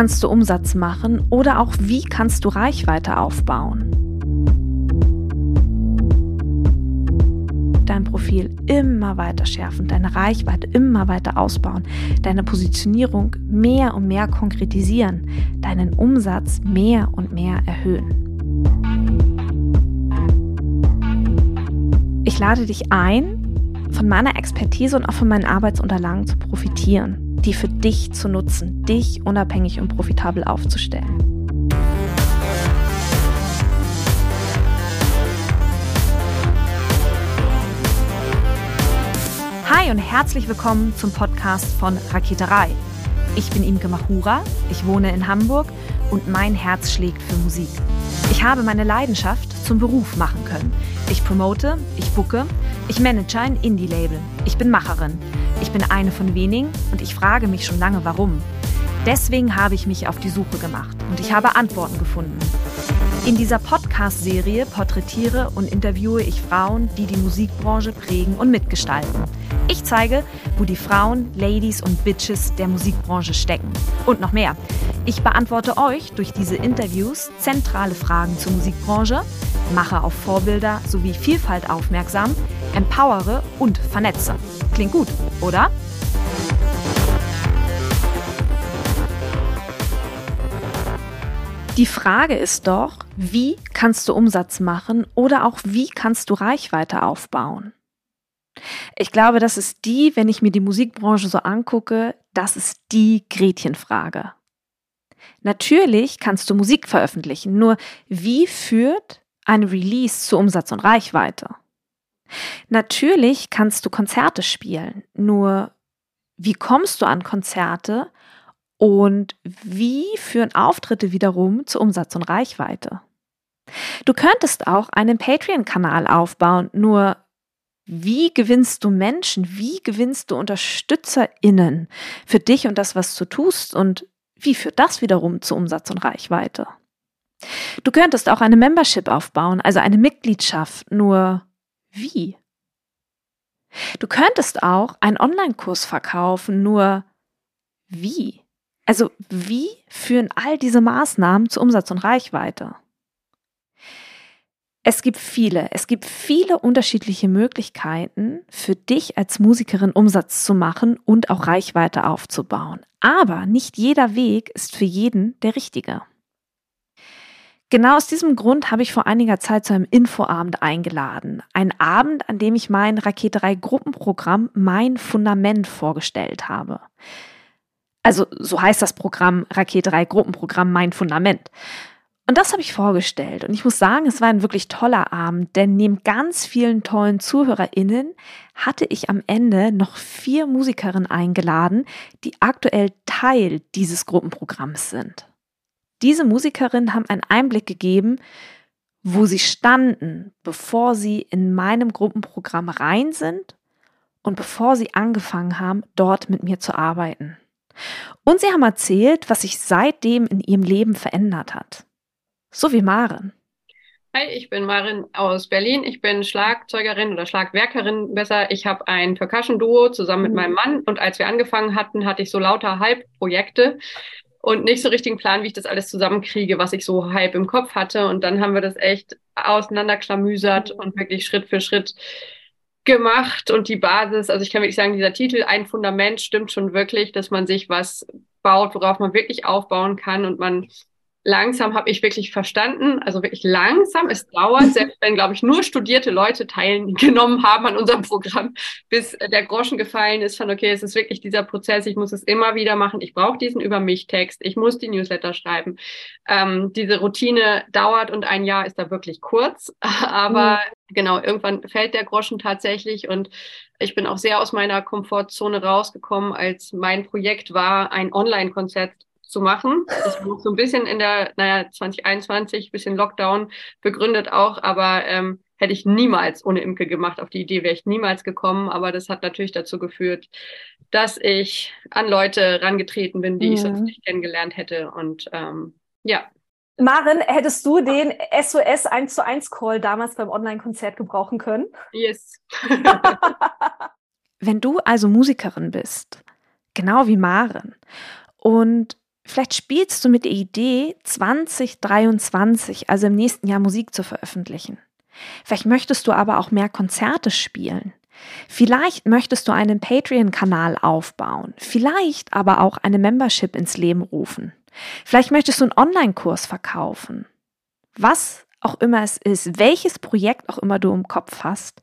kannst du Umsatz machen oder auch wie kannst du Reichweite aufbauen? Dein Profil immer weiter schärfen, deine Reichweite immer weiter ausbauen, deine Positionierung mehr und mehr konkretisieren, deinen Umsatz mehr und mehr erhöhen. Ich lade dich ein, von meiner Expertise und auch von meinen Arbeitsunterlagen zu profitieren, die für dich zu nutzen, dich unabhängig und profitabel aufzustellen. Hi und herzlich willkommen zum Podcast von Raketerei. Ich bin Imke Machura, ich wohne in Hamburg und mein Herz schlägt für Musik. Ich habe meine Leidenschaft zum Beruf machen können. Ich promote, ich bucke, ich manage ein Indie-Label. Ich bin Macherin. Ich bin eine von wenigen und ich frage mich schon lange, warum. Deswegen habe ich mich auf die Suche gemacht und ich habe Antworten gefunden. In dieser Podcast-Serie porträtiere und interviewe ich Frauen, die die Musikbranche prägen und mitgestalten. Ich zeige, wo die Frauen, Ladies und Bitches der Musikbranche stecken. Und noch mehr. Ich beantworte euch durch diese Interviews zentrale Fragen zur Musikbranche, mache auf Vorbilder sowie Vielfalt aufmerksam, empowere und vernetze. Klingt gut, oder? Die Frage ist doch, wie kannst du Umsatz machen oder auch wie kannst du Reichweite aufbauen? Ich glaube, das ist die, wenn ich mir die Musikbranche so angucke, das ist die Gretchenfrage. Natürlich kannst du Musik veröffentlichen, nur wie führt ein Release zu Umsatz und Reichweite? Natürlich kannst du Konzerte spielen, nur wie kommst du an Konzerte und wie führen Auftritte wiederum zu Umsatz und Reichweite? Du könntest auch einen Patreon-Kanal aufbauen, nur wie gewinnst du Menschen? Wie gewinnst du UnterstützerInnen für dich und das, was du tust? Und wie führt das wiederum zu Umsatz und Reichweite? Du könntest auch eine Membership aufbauen, also eine Mitgliedschaft, nur wie? Du könntest auch einen Online-Kurs verkaufen, nur wie? Also wie führen all diese Maßnahmen zu Umsatz und Reichweite? Es gibt viele, es gibt viele unterschiedliche Möglichkeiten für dich als Musikerin Umsatz zu machen und auch Reichweite aufzubauen. Aber nicht jeder Weg ist für jeden der richtige. Genau aus diesem Grund habe ich vor einiger Zeit zu einem Infoabend eingeladen. Ein Abend, an dem ich mein Raketerei Gruppenprogramm Mein Fundament vorgestellt habe. Also so heißt das Programm Raketerei Gruppenprogramm Mein Fundament. Und das habe ich vorgestellt. Und ich muss sagen, es war ein wirklich toller Abend, denn neben ganz vielen tollen ZuhörerInnen hatte ich am Ende noch vier Musikerinnen eingeladen, die aktuell Teil dieses Gruppenprogramms sind. Diese Musikerinnen haben einen Einblick gegeben, wo sie standen, bevor sie in meinem Gruppenprogramm rein sind und bevor sie angefangen haben, dort mit mir zu arbeiten. Und sie haben erzählt, was sich seitdem in ihrem Leben verändert hat. So wie Maren. Hi, ich bin Maren aus Berlin. Ich bin Schlagzeugerin oder Schlagwerkerin besser. Ich habe ein Percussion-Duo zusammen mit mhm. meinem Mann und als wir angefangen hatten, hatte ich so lauter Halbprojekte und nicht so richtigen Plan, wie ich das alles zusammenkriege, was ich so halb im Kopf hatte. Und dann haben wir das echt auseinanderklamüsert und wirklich Schritt für Schritt gemacht. Und die Basis, also ich kann wirklich sagen, dieser Titel, ein Fundament, stimmt schon wirklich, dass man sich was baut, worauf man wirklich aufbauen kann und man langsam habe ich wirklich verstanden, also wirklich langsam, es dauert, selbst wenn, glaube ich, nur studierte Leute teilgenommen haben an unserem Programm, bis der Groschen gefallen ist von, okay, es ist wirklich dieser Prozess, ich muss es immer wieder machen, ich brauche diesen Über mich-Text, ich muss die Newsletter schreiben. Ähm, diese Routine dauert und ein Jahr ist da wirklich kurz, aber mhm. genau, irgendwann fällt der Groschen tatsächlich. Und ich bin auch sehr aus meiner Komfortzone rausgekommen, als mein Projekt war, ein Online-Konzert zu machen. Das war so ein bisschen in der, naja, 2021, bisschen Lockdown begründet auch, aber ähm, hätte ich niemals ohne Imke gemacht. Auf die Idee wäre ich niemals gekommen, aber das hat natürlich dazu geführt, dass ich an Leute rangetreten bin, die mhm. ich sonst nicht kennengelernt hätte. Und ähm, ja. Maren, hättest du den SOS 1 zu 1 Call damals beim Online-Konzert gebrauchen können? Yes. Wenn du also Musikerin bist, genau wie Maren, und Vielleicht spielst du mit der Idee, 2023, also im nächsten Jahr Musik zu veröffentlichen. Vielleicht möchtest du aber auch mehr Konzerte spielen. Vielleicht möchtest du einen Patreon-Kanal aufbauen, vielleicht aber auch eine Membership ins Leben rufen. Vielleicht möchtest du einen Online-Kurs verkaufen. Was auch immer es ist, welches Projekt auch immer du im Kopf hast,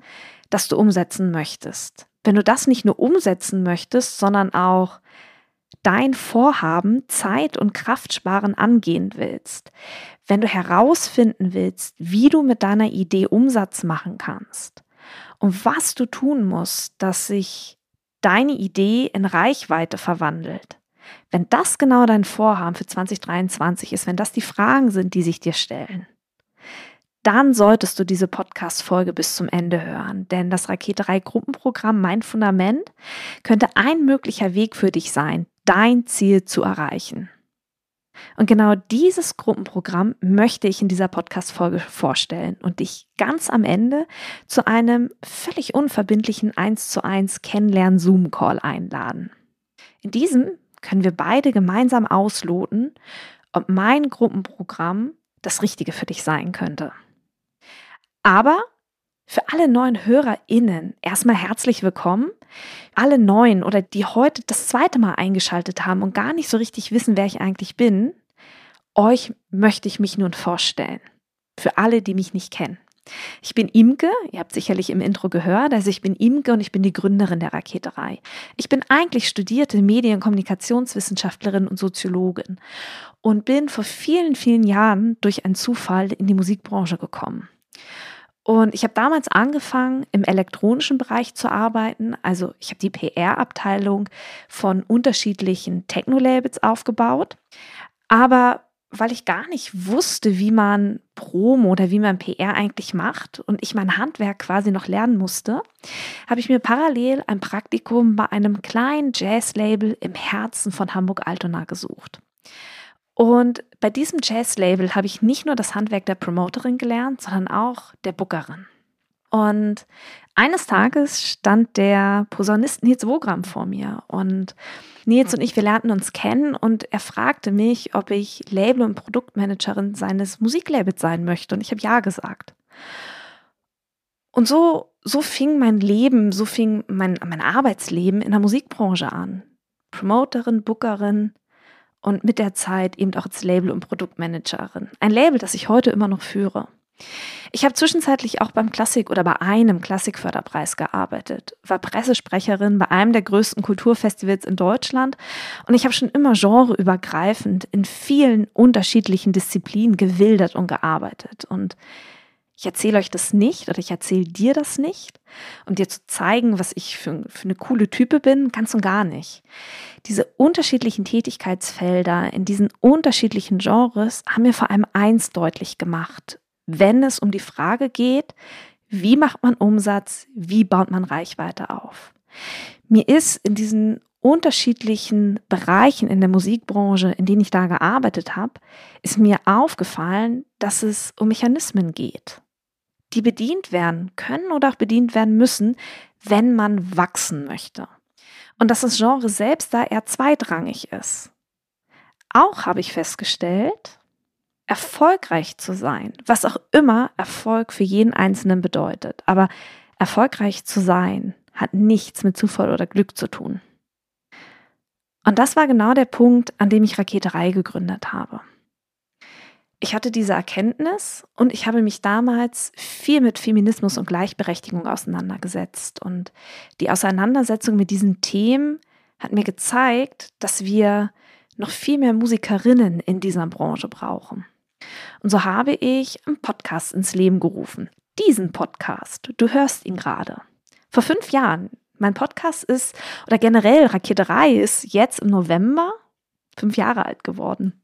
das du umsetzen möchtest. Wenn du das nicht nur umsetzen möchtest, sondern auch dein Vorhaben Zeit und Kraft sparen angehen willst, wenn du herausfinden willst, wie du mit deiner Idee Umsatz machen kannst und was du tun musst, dass sich deine Idee in Reichweite verwandelt. Wenn das genau dein Vorhaben für 2023 ist, wenn das die Fragen sind, die sich dir stellen, dann solltest du diese Podcast-Folge bis zum Ende hören. Denn das Raketerei Gruppenprogramm Mein Fundament könnte ein möglicher Weg für dich sein, dein Ziel zu erreichen. Und genau dieses Gruppenprogramm möchte ich in dieser Podcast-Folge vorstellen und dich ganz am Ende zu einem völlig unverbindlichen 1 zu 1 Kennenlernen-Zoom-Call einladen. In diesem können wir beide gemeinsam ausloten, ob mein Gruppenprogramm das Richtige für dich sein könnte. Aber für alle neuen HörerInnen erstmal herzlich willkommen. Alle neuen oder die heute das zweite Mal eingeschaltet haben und gar nicht so richtig wissen, wer ich eigentlich bin, euch möchte ich mich nun vorstellen. Für alle, die mich nicht kennen. Ich bin Imke, ihr habt sicherlich im Intro gehört, also ich bin Imke und ich bin die Gründerin der Raketerei. Ich bin eigentlich studierte Medien- und Kommunikationswissenschaftlerin und Soziologin und bin vor vielen, vielen Jahren durch einen Zufall in die Musikbranche gekommen. Und ich habe damals angefangen, im elektronischen Bereich zu arbeiten. Also ich habe die PR-Abteilung von unterschiedlichen Techno-Labels aufgebaut. Aber weil ich gar nicht wusste, wie man Promo oder wie man PR eigentlich macht und ich mein Handwerk quasi noch lernen musste, habe ich mir parallel ein Praktikum bei einem kleinen Jazz-Label im Herzen von Hamburg-Altona gesucht. Und bei diesem Jazz-Label habe ich nicht nur das Handwerk der Promoterin gelernt, sondern auch der Bookerin. Und eines Tages stand der Posaunist Nils Wogram vor mir und Nils und ich, wir lernten uns kennen und er fragte mich, ob ich Label- und Produktmanagerin seines Musiklabels sein möchte und ich habe ja gesagt. Und so, so fing mein Leben, so fing mein, mein Arbeitsleben in der Musikbranche an. Promoterin, Bookerin, und mit der Zeit eben auch als Label- und Produktmanagerin. Ein Label, das ich heute immer noch führe. Ich habe zwischenzeitlich auch beim Klassik oder bei einem Klassikförderpreis gearbeitet, war Pressesprecherin bei einem der größten Kulturfestivals in Deutschland und ich habe schon immer genreübergreifend in vielen unterschiedlichen Disziplinen gewildert und gearbeitet. Und ich erzähle euch das nicht oder ich erzähle dir das nicht, um dir zu zeigen, was ich für, für, eine coole Type bin, ganz und gar nicht. Diese unterschiedlichen Tätigkeitsfelder in diesen unterschiedlichen Genres haben mir vor allem eins deutlich gemacht, wenn es um die Frage geht, wie macht man Umsatz, wie baut man Reichweite auf. Mir ist in diesen unterschiedlichen Bereichen in der Musikbranche, in denen ich da gearbeitet habe, ist mir aufgefallen, dass es um Mechanismen geht die bedient werden können oder auch bedient werden müssen, wenn man wachsen möchte. Und dass das Genre selbst da eher zweitrangig ist. Auch habe ich festgestellt, erfolgreich zu sein, was auch immer Erfolg für jeden Einzelnen bedeutet, aber erfolgreich zu sein hat nichts mit Zufall oder Glück zu tun. Und das war genau der Punkt, an dem ich Raketerei gegründet habe ich hatte diese Erkenntnis und ich habe mich damals viel mit Feminismus und Gleichberechtigung auseinandergesetzt. Und die Auseinandersetzung mit diesen Themen hat mir gezeigt, dass wir noch viel mehr Musikerinnen in dieser Branche brauchen. Und so habe ich einen Podcast ins Leben gerufen. Diesen Podcast, du hörst ihn gerade. Vor fünf Jahren. Mein Podcast ist, oder generell Raketerei ist jetzt im November fünf Jahre alt geworden.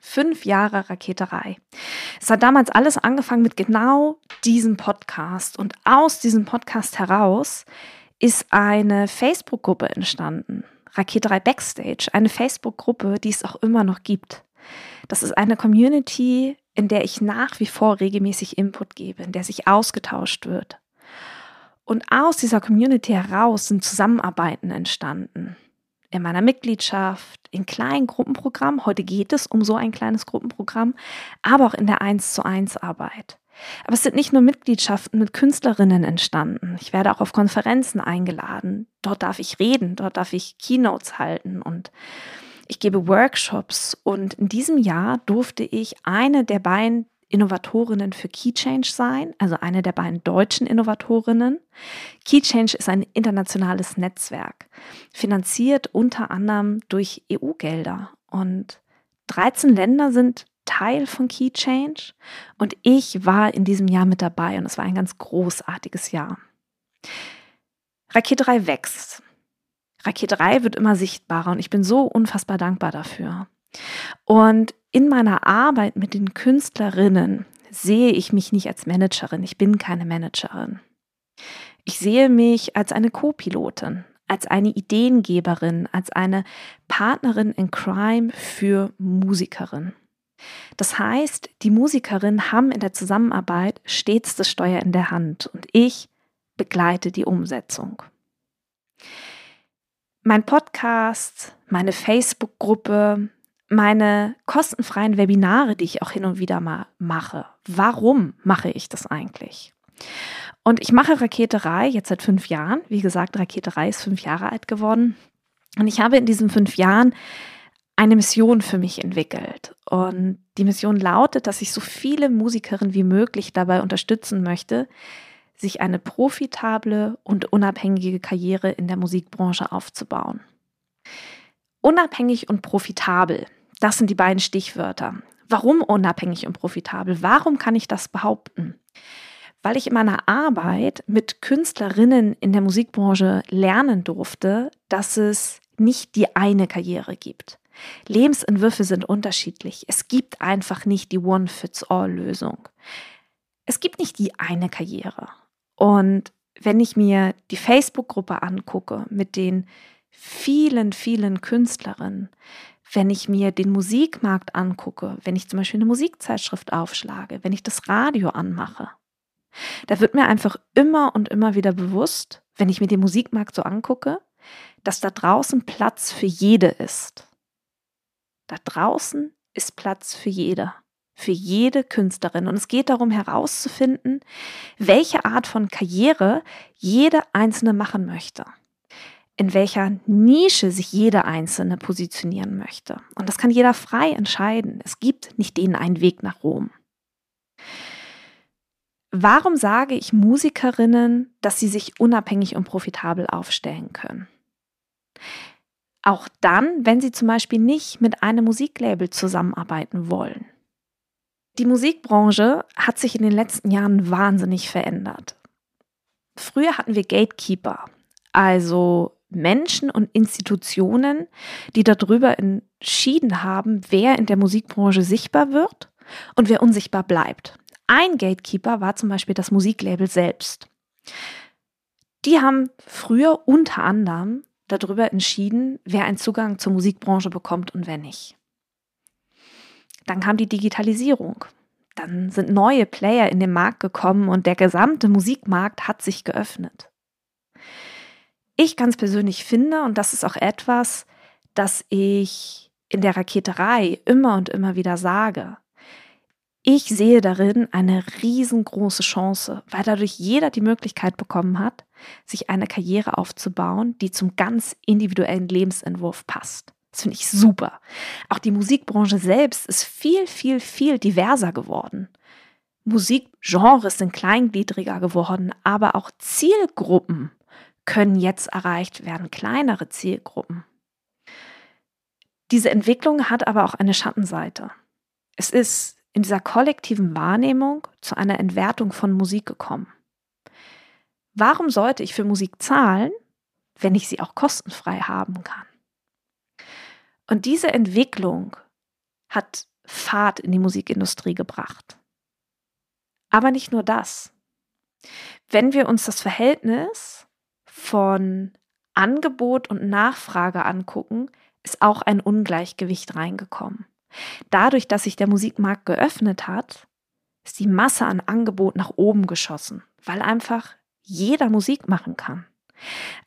Fünf Jahre Raketerei. Es hat damals alles angefangen mit genau diesem Podcast. Und aus diesem Podcast heraus ist eine Facebook-Gruppe entstanden. Raketerei Backstage. Eine Facebook-Gruppe, die es auch immer noch gibt. Das ist eine Community, in der ich nach wie vor regelmäßig Input gebe, in der sich ausgetauscht wird. Und aus dieser Community heraus sind Zusammenarbeiten entstanden in meiner Mitgliedschaft, in kleinen Gruppenprogrammen. Heute geht es um so ein kleines Gruppenprogramm, aber auch in der 1 zu 1 Arbeit. Aber es sind nicht nur Mitgliedschaften mit Künstlerinnen entstanden. Ich werde auch auf Konferenzen eingeladen. Dort darf ich reden, dort darf ich Keynotes halten und ich gebe Workshops. Und in diesem Jahr durfte ich eine der beiden Innovatorinnen für KeyChange sein, also eine der beiden deutschen Innovatorinnen. KeyChange ist ein internationales Netzwerk, finanziert unter anderem durch EU-Gelder. Und 13 Länder sind Teil von KeyChange und ich war in diesem Jahr mit dabei und es war ein ganz großartiges Jahr. Rakete 3 wächst. Rakete 3 wird immer sichtbarer und ich bin so unfassbar dankbar dafür. Und in meiner Arbeit mit den Künstlerinnen sehe ich mich nicht als Managerin. Ich bin keine Managerin. Ich sehe mich als eine Co-Pilotin, als eine Ideengeberin, als eine Partnerin in Crime für Musikerin. Das heißt, die Musikerinnen haben in der Zusammenarbeit stets das Steuer in der Hand und ich begleite die Umsetzung. Mein Podcast, meine Facebook-Gruppe, meine kostenfreien Webinare, die ich auch hin und wieder mal mache. Warum mache ich das eigentlich? Und ich mache Raketerei jetzt seit fünf Jahren. Wie gesagt, Raketerei ist fünf Jahre alt geworden. Und ich habe in diesen fünf Jahren eine Mission für mich entwickelt. Und die Mission lautet, dass ich so viele Musikerinnen wie möglich dabei unterstützen möchte, sich eine profitable und unabhängige Karriere in der Musikbranche aufzubauen. Unabhängig und profitabel das sind die beiden Stichwörter. Warum unabhängig und profitabel? Warum kann ich das behaupten? Weil ich in meiner Arbeit mit Künstlerinnen in der Musikbranche lernen durfte, dass es nicht die eine Karriere gibt. Lebensentwürfe sind unterschiedlich. Es gibt einfach nicht die One-Fits-All-Lösung. Es gibt nicht die eine Karriere. Und wenn ich mir die Facebook-Gruppe angucke mit den vielen, vielen Künstlerinnen, wenn ich mir den Musikmarkt angucke, wenn ich zum Beispiel eine Musikzeitschrift aufschlage, wenn ich das Radio anmache, da wird mir einfach immer und immer wieder bewusst, wenn ich mir den Musikmarkt so angucke, dass da draußen Platz für jede ist. Da draußen ist Platz für jede, für jede Künstlerin. Und es geht darum herauszufinden, welche Art von Karriere jede Einzelne machen möchte in welcher Nische sich jeder Einzelne positionieren möchte. Und das kann jeder frei entscheiden. Es gibt nicht den einen Weg nach Rom. Warum sage ich Musikerinnen, dass sie sich unabhängig und profitabel aufstellen können? Auch dann, wenn sie zum Beispiel nicht mit einem Musiklabel zusammenarbeiten wollen. Die Musikbranche hat sich in den letzten Jahren wahnsinnig verändert. Früher hatten wir Gatekeeper, also Menschen und Institutionen, die darüber entschieden haben, wer in der Musikbranche sichtbar wird und wer unsichtbar bleibt. Ein Gatekeeper war zum Beispiel das Musiklabel selbst. Die haben früher unter anderem darüber entschieden, wer einen Zugang zur Musikbranche bekommt und wer nicht. Dann kam die Digitalisierung. Dann sind neue Player in den Markt gekommen und der gesamte Musikmarkt hat sich geöffnet ich ganz persönlich finde, und das ist auch etwas, das ich in der Raketerei immer und immer wieder sage, ich sehe darin eine riesengroße Chance, weil dadurch jeder die Möglichkeit bekommen hat, sich eine Karriere aufzubauen, die zum ganz individuellen Lebensentwurf passt. Das finde ich super. Auch die Musikbranche selbst ist viel, viel, viel diverser geworden. Musikgenres sind kleingliedriger geworden, aber auch Zielgruppen können jetzt erreicht werden, kleinere Zielgruppen. Diese Entwicklung hat aber auch eine Schattenseite. Es ist in dieser kollektiven Wahrnehmung zu einer Entwertung von Musik gekommen. Warum sollte ich für Musik zahlen, wenn ich sie auch kostenfrei haben kann? Und diese Entwicklung hat Fahrt in die Musikindustrie gebracht. Aber nicht nur das. Wenn wir uns das Verhältnis von Angebot und Nachfrage angucken, ist auch ein Ungleichgewicht reingekommen. Dadurch, dass sich der Musikmarkt geöffnet hat, ist die Masse an Angebot nach oben geschossen, weil einfach jeder Musik machen kann.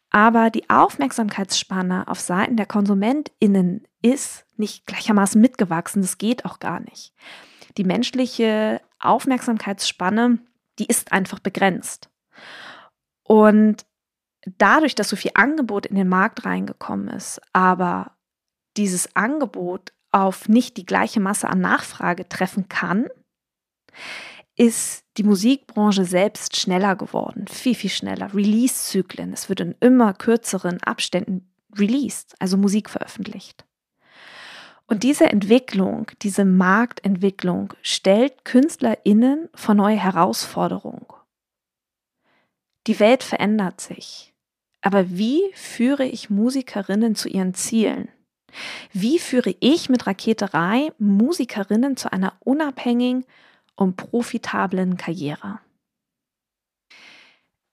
Aber die Aufmerksamkeitsspanne auf Seiten der KonsumentInnen ist nicht gleichermaßen mitgewachsen. Das geht auch gar nicht. Die menschliche Aufmerksamkeitsspanne, die ist einfach begrenzt. Und dadurch, dass so viel Angebot in den Markt reingekommen ist, aber dieses Angebot auf nicht die gleiche Masse an Nachfrage treffen kann, ist die Musikbranche selbst schneller geworden, viel, viel schneller. Release-Zyklen, es wird in immer kürzeren Abständen released, also Musik veröffentlicht. Und diese Entwicklung, diese Marktentwicklung stellt KünstlerInnen vor neue Herausforderungen. Die Welt verändert sich. Aber wie führe ich Musikerinnen zu ihren Zielen? Wie führe ich mit Raketerei Musikerinnen zu einer unabhängigen und profitablen Karriere?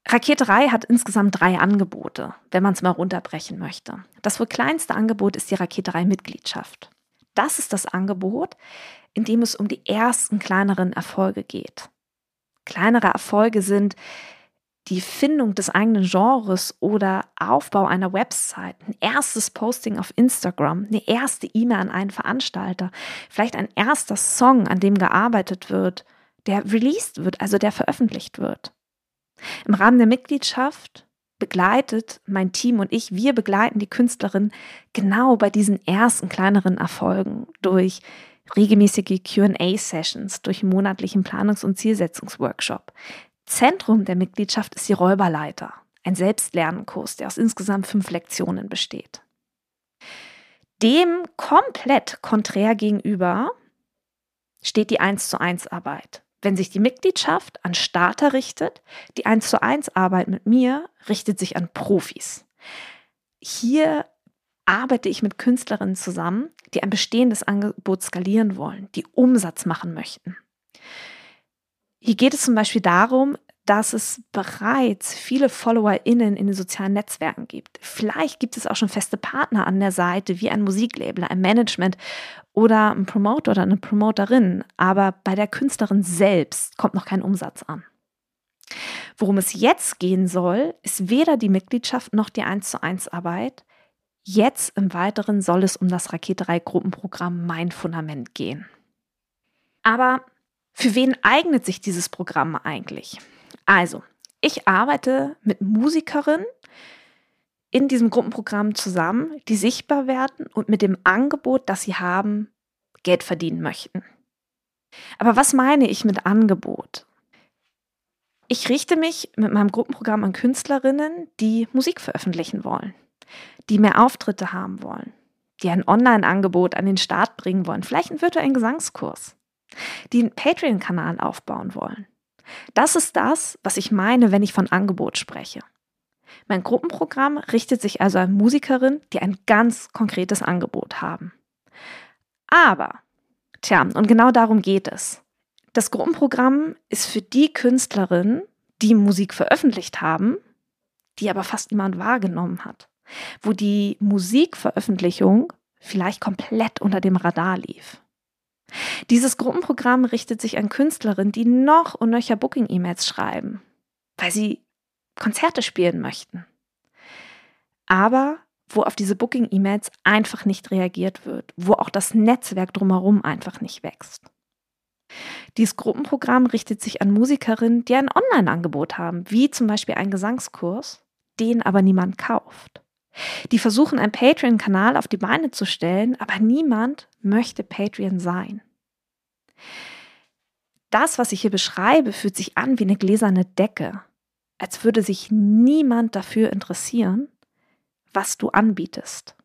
Raketerei hat insgesamt drei Angebote, wenn man es mal runterbrechen möchte. Das wohl kleinste Angebot ist die Raketerei-Mitgliedschaft. Das ist das Angebot, in dem es um die ersten kleineren Erfolge geht. Kleinere Erfolge sind die Findung des eigenen Genres oder Aufbau einer Website, ein erstes Posting auf Instagram, eine erste E-Mail an einen Veranstalter, vielleicht ein erster Song, an dem gearbeitet wird, der released wird, also der veröffentlicht wird. Im Rahmen der Mitgliedschaft begleitet mein Team und ich, wir begleiten die Künstlerin genau bei diesen ersten kleineren Erfolgen durch regelmäßige QA-Sessions, durch monatlichen Planungs- und Zielsetzungsworkshop. Zentrum der Mitgliedschaft ist die Räuberleiter, ein Selbstlernenkurs, der aus insgesamt fünf Lektionen besteht. Dem komplett konträr gegenüber steht die 1 zu 1 Arbeit. Wenn sich die Mitgliedschaft an Starter richtet, die 1 zu 1 Arbeit mit mir richtet sich an Profis. Hier arbeite ich mit Künstlerinnen zusammen, die ein bestehendes Angebot skalieren wollen, die Umsatz machen möchten. Hier geht es zum Beispiel darum, dass es bereits viele FollowerInnen in den sozialen Netzwerken gibt. Vielleicht gibt es auch schon feste Partner an der Seite, wie ein Musiklabel, ein Management oder ein Promoter oder eine Promoterin. Aber bei der Künstlerin selbst kommt noch kein Umsatz an. Worum es jetzt gehen soll, ist weder die Mitgliedschaft noch die 1 zu 1 Arbeit. Jetzt im Weiteren soll es um das Raketerei-Gruppenprogramm Mein Fundament gehen. Aber für wen eignet sich dieses Programm eigentlich? Also, ich arbeite mit Musikerinnen in diesem Gruppenprogramm zusammen, die sichtbar werden und mit dem Angebot, das sie haben, Geld verdienen möchten. Aber was meine ich mit Angebot? Ich richte mich mit meinem Gruppenprogramm an Künstlerinnen, die Musik veröffentlichen wollen, die mehr Auftritte haben wollen, die ein Online-Angebot an den Start bringen wollen, vielleicht einen virtuellen Gesangskurs die einen Patreon-Kanal aufbauen wollen. Das ist das, was ich meine, wenn ich von Angebot spreche. Mein Gruppenprogramm richtet sich also an Musikerinnen, die ein ganz konkretes Angebot haben. Aber, tja, und genau darum geht es. Das Gruppenprogramm ist für die Künstlerinnen, die Musik veröffentlicht haben, die aber fast niemand wahrgenommen hat, wo die Musikveröffentlichung vielleicht komplett unter dem Radar lief. Dieses Gruppenprogramm richtet sich an Künstlerinnen, die noch und nöcher Booking-E-Mails schreiben, weil sie Konzerte spielen möchten. Aber wo auf diese Booking-E-Mails einfach nicht reagiert wird, wo auch das Netzwerk drumherum einfach nicht wächst. Dieses Gruppenprogramm richtet sich an Musikerinnen, die ein Online-Angebot haben, wie zum Beispiel einen Gesangskurs, den aber niemand kauft. Die versuchen, einen Patreon-Kanal auf die Beine zu stellen, aber niemand möchte Patreon sein. Das, was ich hier beschreibe, fühlt sich an wie eine gläserne Decke, als würde sich niemand dafür interessieren, was du anbietest.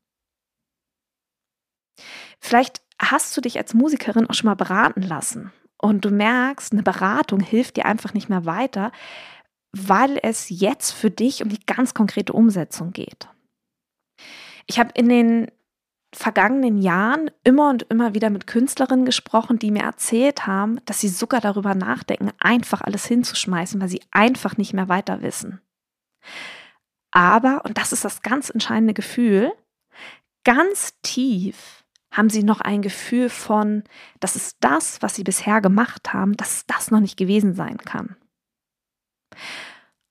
Vielleicht hast du dich als Musikerin auch schon mal beraten lassen und du merkst, eine Beratung hilft dir einfach nicht mehr weiter, weil es jetzt für dich um die ganz konkrete Umsetzung geht. Ich habe in den vergangenen Jahren immer und immer wieder mit Künstlerinnen gesprochen, die mir erzählt haben, dass sie sogar darüber nachdenken, einfach alles hinzuschmeißen, weil sie einfach nicht mehr weiter wissen. Aber, und das ist das ganz entscheidende Gefühl, ganz tief haben sie noch ein Gefühl von, dass es das, was sie bisher gemacht haben, dass das noch nicht gewesen sein kann.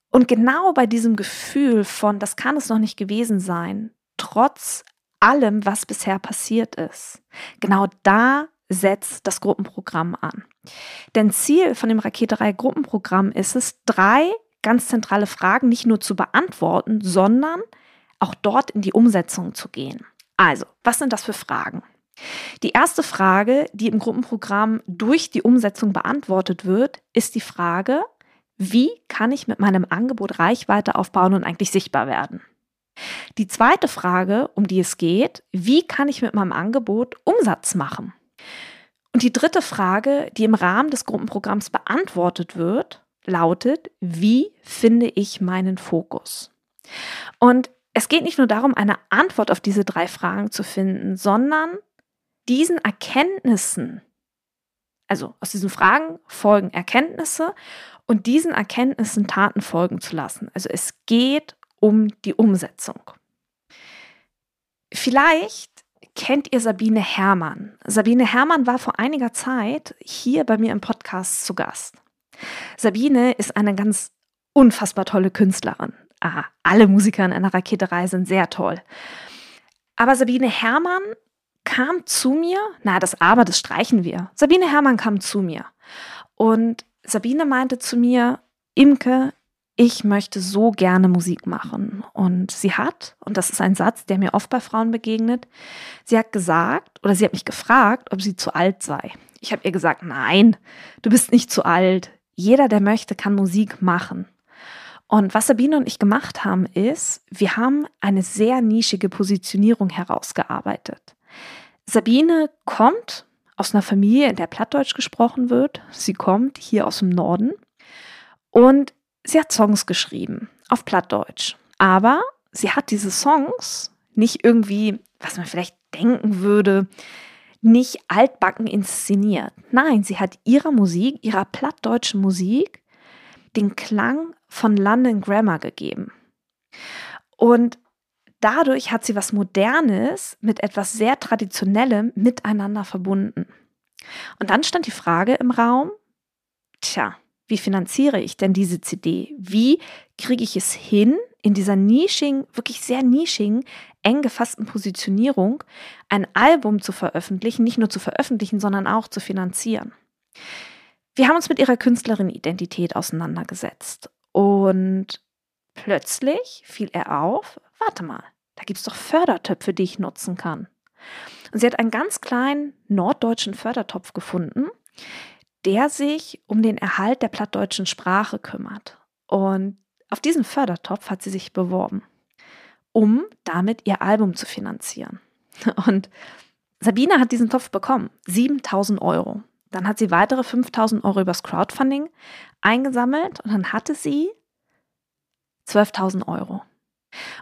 Und genau bei diesem Gefühl von, das kann es noch nicht gewesen sein, trotz allem, was bisher passiert ist, genau da setzt das Gruppenprogramm an. Denn Ziel von dem Raketerei Gruppenprogramm ist es, drei ganz zentrale Fragen nicht nur zu beantworten, sondern auch dort in die Umsetzung zu gehen. Also, was sind das für Fragen? Die erste Frage, die im Gruppenprogramm durch die Umsetzung beantwortet wird, ist die Frage, wie kann ich mit meinem Angebot Reichweite aufbauen und eigentlich sichtbar werden? Die zweite Frage, um die es geht, wie kann ich mit meinem Angebot Umsatz machen? Und die dritte Frage, die im Rahmen des Gruppenprogramms beantwortet wird, lautet, wie finde ich meinen Fokus? Und es geht nicht nur darum, eine Antwort auf diese drei Fragen zu finden, sondern diesen Erkenntnissen, also aus diesen Fragen folgen Erkenntnisse und diesen Erkenntnissen Taten folgen zu lassen. Also es geht um die Umsetzung. Vielleicht kennt ihr Sabine Herrmann. Sabine Herrmann war vor einiger Zeit hier bei mir im Podcast zu Gast. Sabine ist eine ganz unfassbar tolle Künstlerin. Ah, alle Musiker in einer Raketerei sind sehr toll. Aber Sabine Herrmann kam zu mir, na, das Aber, das streichen wir. Sabine Herrmann kam zu mir. Und Sabine meinte zu mir, Imke, ich möchte so gerne Musik machen. Und sie hat, und das ist ein Satz, der mir oft bei Frauen begegnet, sie hat gesagt, oder sie hat mich gefragt, ob sie zu alt sei. Ich habe ihr gesagt, nein, du bist nicht zu alt. Jeder, der möchte, kann Musik machen. Und was Sabine und ich gemacht haben, ist, wir haben eine sehr nischige Positionierung herausgearbeitet. Sabine kommt aus einer Familie, in der Plattdeutsch gesprochen wird. Sie kommt hier aus dem Norden und sie hat Songs geschrieben auf Plattdeutsch. Aber sie hat diese Songs nicht irgendwie, was man vielleicht denken würde, nicht altbacken inszeniert. Nein, sie hat ihrer Musik, ihrer plattdeutschen Musik, den Klang von London Grammar gegeben. Und dadurch hat sie was Modernes mit etwas sehr Traditionellem miteinander verbunden. Und dann stand die Frage im Raum, tja, wie finanziere ich denn diese CD? Wie kriege ich es hin, in dieser nischigen, wirklich sehr nischigen, eng gefassten Positionierung ein Album zu veröffentlichen, nicht nur zu veröffentlichen, sondern auch zu finanzieren. Wir haben uns mit ihrer Künstlerin-Identität auseinandergesetzt und plötzlich fiel er auf, warte mal, da gibt es doch Fördertöpfe, die ich nutzen kann. Und sie hat einen ganz kleinen norddeutschen Fördertopf gefunden, der sich um den Erhalt der plattdeutschen Sprache kümmert. Und auf diesen Fördertopf hat sie sich beworben um damit ihr Album zu finanzieren. Und Sabine hat diesen Topf bekommen, 7000 Euro. Dann hat sie weitere 5000 Euro übers Crowdfunding eingesammelt und dann hatte sie 12.000 Euro.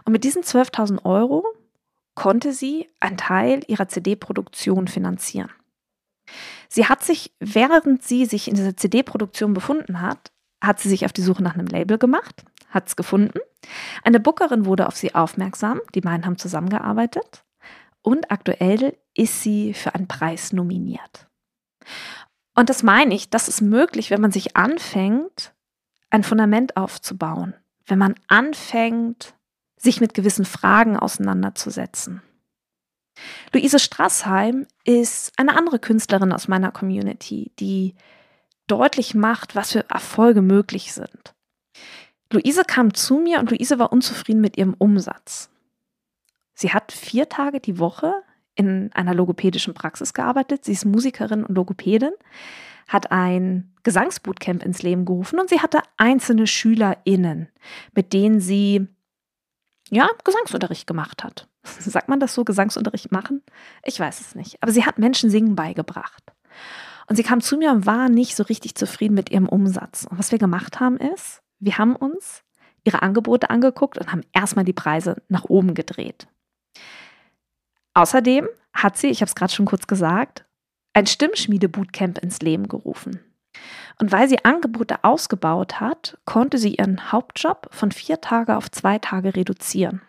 Und mit diesen 12.000 Euro konnte sie einen Teil ihrer CD-Produktion finanzieren. Sie hat sich, während sie sich in dieser CD-Produktion befunden hat, hat sie sich auf die Suche nach einem Label gemacht, hat es gefunden. Eine Bookerin wurde auf sie aufmerksam. Die beiden haben zusammengearbeitet. Und aktuell ist sie für einen Preis nominiert. Und das meine ich, das ist möglich, wenn man sich anfängt, ein Fundament aufzubauen. Wenn man anfängt, sich mit gewissen Fragen auseinanderzusetzen. Luise Strassheim ist eine andere Künstlerin aus meiner Community, die deutlich macht, was für Erfolge möglich sind. Luise kam zu mir und Luise war unzufrieden mit ihrem Umsatz. Sie hat vier Tage die Woche in einer logopädischen Praxis gearbeitet. Sie ist Musikerin und Logopädin, hat ein Gesangsbootcamp ins Leben gerufen und sie hatte einzelne SchülerInnen, mit denen sie ja, Gesangsunterricht gemacht hat. Sagt man das so, Gesangsunterricht machen? Ich weiß es nicht. Aber sie hat Menschen singen beigebracht. Und sie kam zu mir und war nicht so richtig zufrieden mit ihrem Umsatz. Und was wir gemacht haben ist, wir haben uns ihre Angebote angeguckt und haben erstmal die Preise nach oben gedreht. Außerdem hat sie, ich habe es gerade schon kurz gesagt, ein Stimmschmiede-Bootcamp ins Leben gerufen. Und weil sie Angebote ausgebaut hat, konnte sie ihren Hauptjob von vier Tage auf zwei Tage reduzieren.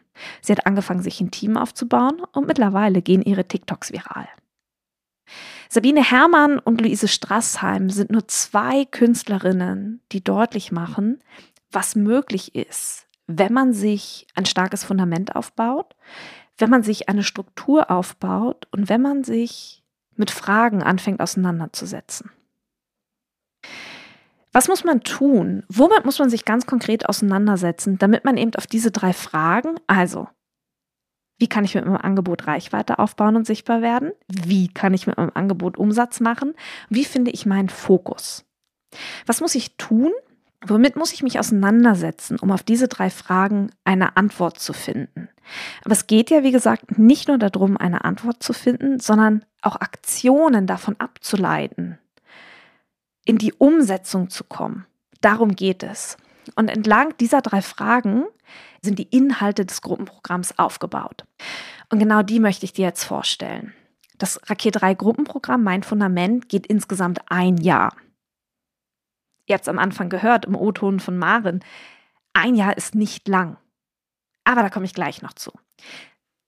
Sie hat angefangen, sich ein Team aufzubauen und mittlerweile gehen ihre TikToks viral. Sabine Herrmann und Luise Strassheim sind nur zwei Künstlerinnen, die deutlich machen, was möglich ist, wenn man sich ein starkes Fundament aufbaut, wenn man sich eine Struktur aufbaut und wenn man sich mit Fragen anfängt auseinanderzusetzen. Was muss man tun? Womit muss man sich ganz konkret auseinandersetzen, damit man eben auf diese drei Fragen, also wie kann ich mit meinem Angebot Reichweite aufbauen und sichtbar werden? Wie kann ich mit meinem Angebot Umsatz machen? Wie finde ich meinen Fokus? Was muss ich tun? Womit muss ich mich auseinandersetzen, um auf diese drei Fragen eine Antwort zu finden? Aber es geht ja, wie gesagt, nicht nur darum, eine Antwort zu finden, sondern auch Aktionen davon abzuleiten, in die Umsetzung zu kommen. Darum geht es. Und entlang dieser drei Fragen sind die Inhalte des Gruppenprogramms aufgebaut. Und genau die möchte ich dir jetzt vorstellen. Das Raket 3 Gruppenprogramm, mein Fundament, geht insgesamt ein Jahr. Ihr habt es am Anfang gehört im O-Ton von Maren. Ein Jahr ist nicht lang. Aber da komme ich gleich noch zu.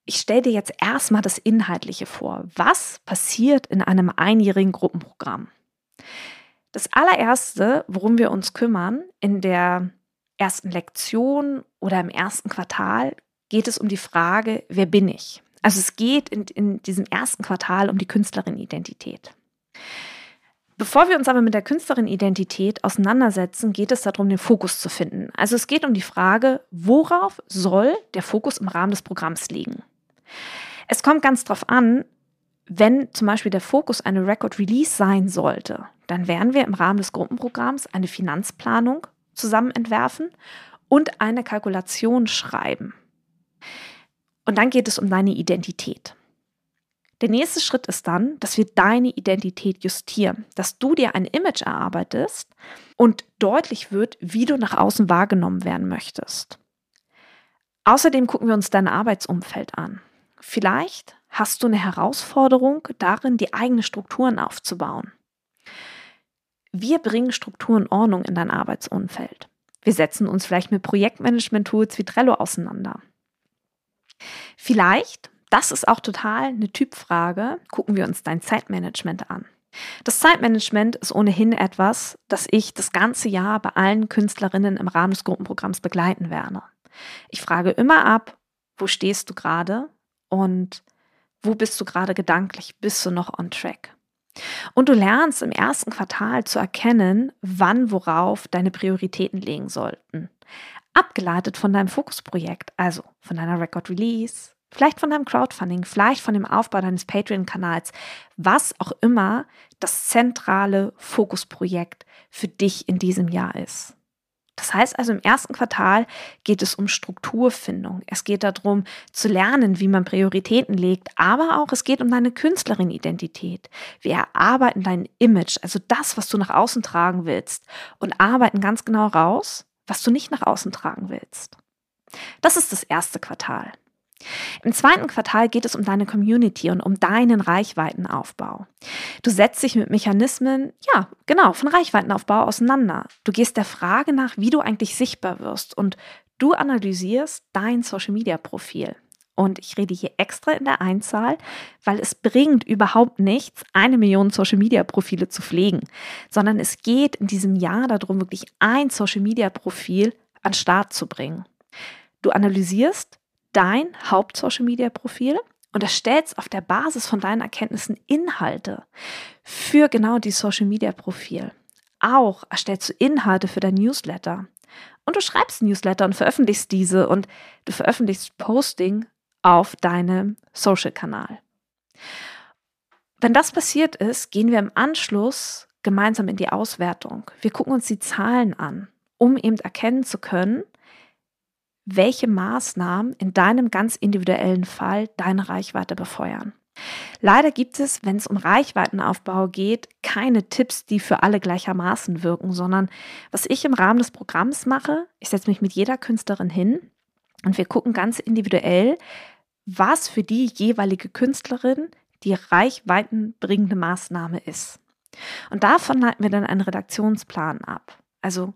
Ich stelle dir jetzt erstmal das Inhaltliche vor. Was passiert in einem einjährigen Gruppenprogramm? Das allererste, worum wir uns kümmern, in der ersten Lektion oder im ersten Quartal geht es um die Frage, wer bin ich? Also es geht in, in diesem ersten Quartal um die Künstlerin-Identität. Bevor wir uns aber mit der Künstlerin-Identität auseinandersetzen, geht es darum, den Fokus zu finden. Also es geht um die Frage, worauf soll der Fokus im Rahmen des Programms liegen? Es kommt ganz darauf an, wenn zum Beispiel der Fokus eine Record Release sein sollte, dann werden wir im Rahmen des Gruppenprogramms eine Finanzplanung zusammen entwerfen und eine Kalkulation schreiben. Und dann geht es um deine Identität. Der nächste Schritt ist dann, dass wir deine Identität justieren, dass du dir ein Image erarbeitest und deutlich wird, wie du nach außen wahrgenommen werden möchtest. Außerdem gucken wir uns dein Arbeitsumfeld an. Vielleicht hast du eine Herausforderung darin, die eigenen Strukturen aufzubauen. Wir bringen Struktur und Ordnung in dein Arbeitsumfeld. Wir setzen uns vielleicht mit Projektmanagement-Tools wie Trello auseinander. Vielleicht, das ist auch total eine Typfrage, gucken wir uns dein Zeitmanagement an. Das Zeitmanagement ist ohnehin etwas, das ich das ganze Jahr bei allen Künstlerinnen im Rahmen des Gruppenprogramms begleiten werde. Ich frage immer ab, wo stehst du gerade und wo bist du gerade gedanklich? Bist du noch on track? Und du lernst im ersten Quartal zu erkennen, wann worauf deine Prioritäten liegen sollten. Abgeleitet von deinem Fokusprojekt, also von deiner Record Release, vielleicht von deinem Crowdfunding, vielleicht von dem Aufbau deines Patreon-Kanals, was auch immer das zentrale Fokusprojekt für dich in diesem Jahr ist. Das heißt also, im ersten Quartal geht es um Strukturfindung. Es geht darum, zu lernen, wie man Prioritäten legt, aber auch es geht um deine Künstlerin-Identität. Wir erarbeiten dein Image, also das, was du nach außen tragen willst, und arbeiten ganz genau raus, was du nicht nach außen tragen willst. Das ist das erste Quartal. Im zweiten Quartal geht es um deine Community und um deinen Reichweitenaufbau. Du setzt dich mit Mechanismen, ja, genau, von Reichweitenaufbau auseinander. Du gehst der Frage nach, wie du eigentlich sichtbar wirst und du analysierst dein Social-Media-Profil. Und ich rede hier extra in der Einzahl, weil es bringt überhaupt nichts, eine Million Social-Media-Profile zu pflegen, sondern es geht in diesem Jahr darum, wirklich ein Social-Media-Profil an Start zu bringen. Du analysierst, dein Haupt-Social-Media-Profil und erstellst auf der Basis von deinen Erkenntnissen Inhalte für genau die Social-Media-Profil. Auch erstellst du Inhalte für dein Newsletter. Und du schreibst Newsletter und veröffentlichst diese und du veröffentlichst Posting auf deinem Social-Kanal. Wenn das passiert ist, gehen wir im Anschluss gemeinsam in die Auswertung. Wir gucken uns die Zahlen an, um eben erkennen zu können, welche Maßnahmen in deinem ganz individuellen Fall deine Reichweite befeuern. Leider gibt es, wenn es um Reichweitenaufbau geht, keine Tipps, die für alle gleichermaßen wirken, sondern was ich im Rahmen des Programms mache, ich setze mich mit jeder Künstlerin hin und wir gucken ganz individuell, was für die jeweilige Künstlerin die reichweitenbringende Maßnahme ist. Und davon leiten wir dann einen Redaktionsplan ab. Also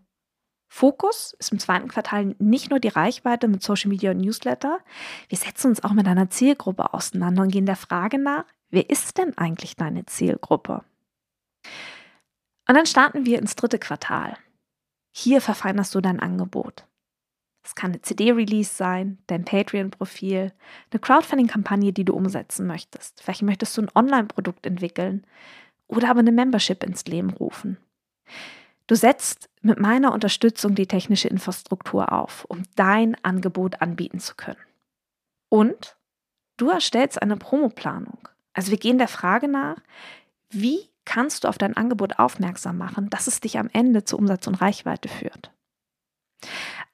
Fokus ist im zweiten Quartal nicht nur die Reichweite mit Social Media und Newsletter. Wir setzen uns auch mit einer Zielgruppe auseinander und gehen der Frage nach, wer ist denn eigentlich deine Zielgruppe? Und dann starten wir ins dritte Quartal. Hier verfeinerst du dein Angebot. Es kann eine CD-Release sein, dein Patreon-Profil, eine Crowdfunding-Kampagne, die du umsetzen möchtest. Vielleicht möchtest du ein Online-Produkt entwickeln oder aber eine Membership ins Leben rufen. Du setzt mit meiner Unterstützung die technische Infrastruktur auf, um dein Angebot anbieten zu können. Und du erstellst eine Promoplanung. Also wir gehen der Frage nach, wie kannst du auf dein Angebot aufmerksam machen, dass es dich am Ende zu Umsatz und Reichweite führt.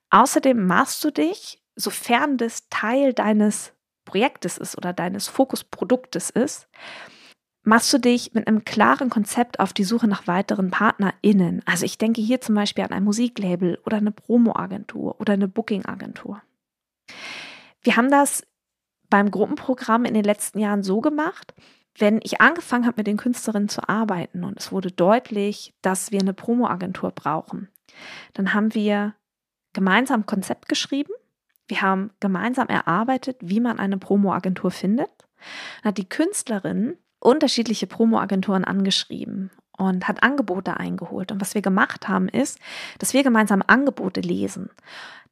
Außerdem machst du dich, sofern das Teil deines Projektes ist oder deines Fokusproduktes ist, machst du dich mit einem klaren Konzept auf die Suche nach weiteren PartnerInnen. Also ich denke hier zum Beispiel an ein Musiklabel oder eine Promo-Agentur oder eine Booking-Agentur. Wir haben das beim Gruppenprogramm in den letzten Jahren so gemacht, wenn ich angefangen habe, mit den Künstlerinnen zu arbeiten und es wurde deutlich, dass wir eine Promo-Agentur brauchen, dann haben wir gemeinsam ein Konzept geschrieben. Wir haben gemeinsam erarbeitet, wie man eine Promo-Agentur findet. Dann hat die Künstlerin unterschiedliche Promo-Agenturen angeschrieben und hat Angebote eingeholt. Und was wir gemacht haben, ist, dass wir gemeinsam Angebote lesen,